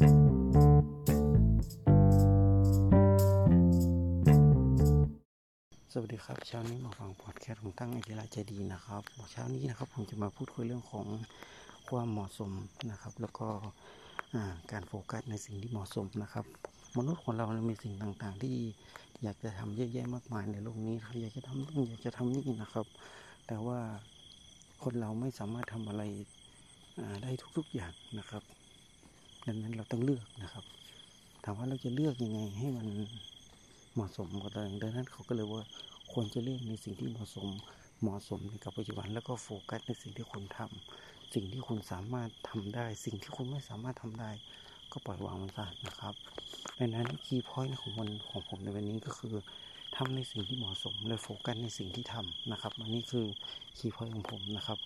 สวัสดีครับเช้านี้มาฟังพอดแคสต์ของตั้งไอเดียใจดีนะครับเช้านี้นะครับผมจะมาพูดคุยเรื่องของความเหมาะสมนะครับ แล้วก็การโฟกัสในสิ่งที่เหมาะสมนะครับ มนุษย์ของเรามีสิ่งต่างๆ ที่อยากจะทำเยอะแยะมากมายในโลกนี้ครับอยากจะทำนู่นอยากจะทำนี่นะครับ แต่ว่าคนเราไม่สามารถทำอะไรได้ทุกๆอย่างนะครับ ดังนั้นเราต้องเลือกนะครับ ถามว่าเราจะเลือกยังไงให้มันเหมาะสมกับตัวเองดังนั้นเขาก็เลยว่าควรจะเลือกในสิ่งที่เหมาะสมเหมาะสมกับปัจจุบันแล้วก็โฟกัสในสิ่งที่คุณทำสิ่งที่คุณสามารถทำได้ สิ่งที่คุณไม่สามารถทำได้ ก็ปล่อยวางมันซะนะครับดังนั้นคีย์พอยต์ของมันของผมในวันนี้ก็คือทำในสิ่งที่เหมาะสมและโฟกัสในสิ่งที่ทำนะครับอันนี้คือkey point ของผมนะครับ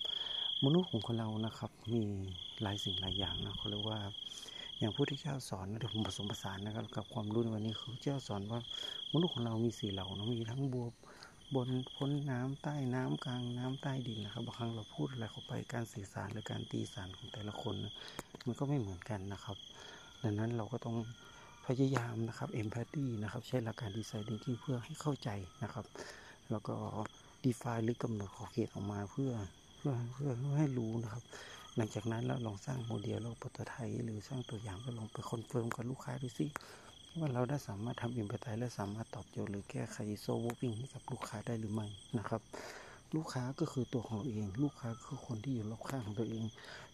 มนุษย์ของคนเรานะครับ มีหลายสิ่งหลายอย่างนะเขาเรียกว่า อย่างผู้ที่เจ้าสอนนะเดี๋ยวผมผสมผสานนะครับ กับความรู้ในวันนี้คือเจ้าสอนว่ามนุษย์ของเรามีสี่เหล่านะมีทั้งบัวบนพ้นน้ำใต้น้ำกลางน้ำใต้ดินนะครับบางครั้งเราพูดอะไรเข้าไปการสื่อสารหรือการตีสารของแต่ละคนมันก็ไม่เหมือนกันนะครับดังนั้นเราก็ต้องพยายามนะครับ empathy นะครับใช้หลักการ design thinking เพื่อให้เข้าใจนะครับ แล้วก็ define หรือกำหนดขอบเขตออกมาเพื่อ เพื่อเพื่อให้รู้นะครับ หลังจากนั้นเราลองสร้างโมเดลหรือ prototype หรือสร้างตัวอย่างก็ลองไป confirm กับลูกค้าดูสิว่าเราได้สามารถทำ empathize และสามารถตอบโจทย์หรือแก้ไข solving ให้กับลูกค้าได้หรือไม่นะครับ ลูกค้าก็คือตัวของเราเอง ลูกค้าคือคนที่อยู่รอบข้างของตัวเอง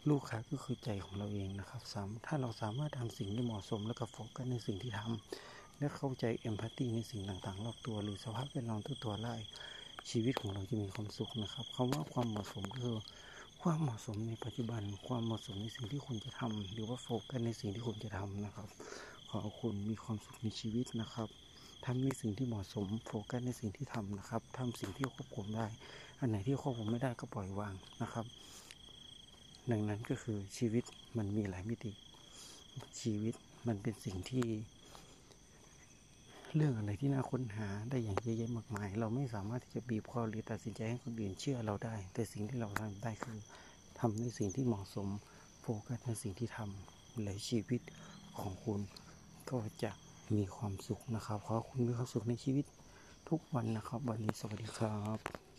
ลูกค้าก็คือใจของเราเองนะครับถ้าเราสามารถทำสิ่งที่เหมาะสม แล้วก็โฟกัสในสิ่งที่ทำและเข้าใจเอมพัตตีในสิ่งต่างๆ รอบตัว หรือสภาพแวดล้อมตัวไล่ ชีวิตของเราจะมีความสุขนะครับคำว่าความเหมาะสมก็คือความเหมาะสมในปัจจุบัน ความเหมาะสมในสิ่งที่คุณจะทำหรือว่าโฟกัสในสิ่งที่คุณจะทำนะครับ ขอคุณมีความสุขในชีวิตนะครับทำในสิ่งที่เหมาะสม โฟกัสในสิ่งที่ทำนะครับทำสิ่งที่ควบคุมได้ อันไหนที่ควบคุมไม่ได้ก็ปล่อยวางนะครับ ดังนั้นก็คือชีวิตมันมีหลายมิติ ชีวิตมันเป็นสิ่งที่ เรื่องอะไรที่น่าค้นหาได้อย่างเยอะแยะมากมาย เราไม่สามารถที่จะบีบคอหรือตัดสินใจให้คนอื่นเชื่อเราได้ แต่สิ่งที่เราทำได้คือทำในสิ่งที่เหมาะสม โฟกัสในสิ่งที่ทำและชีวิตของคุณก็จะมีความสุขนะครับ ขอคุณมีความสุขในชีวิตทุกวันนะครับ วันนี้สวัสดีครับ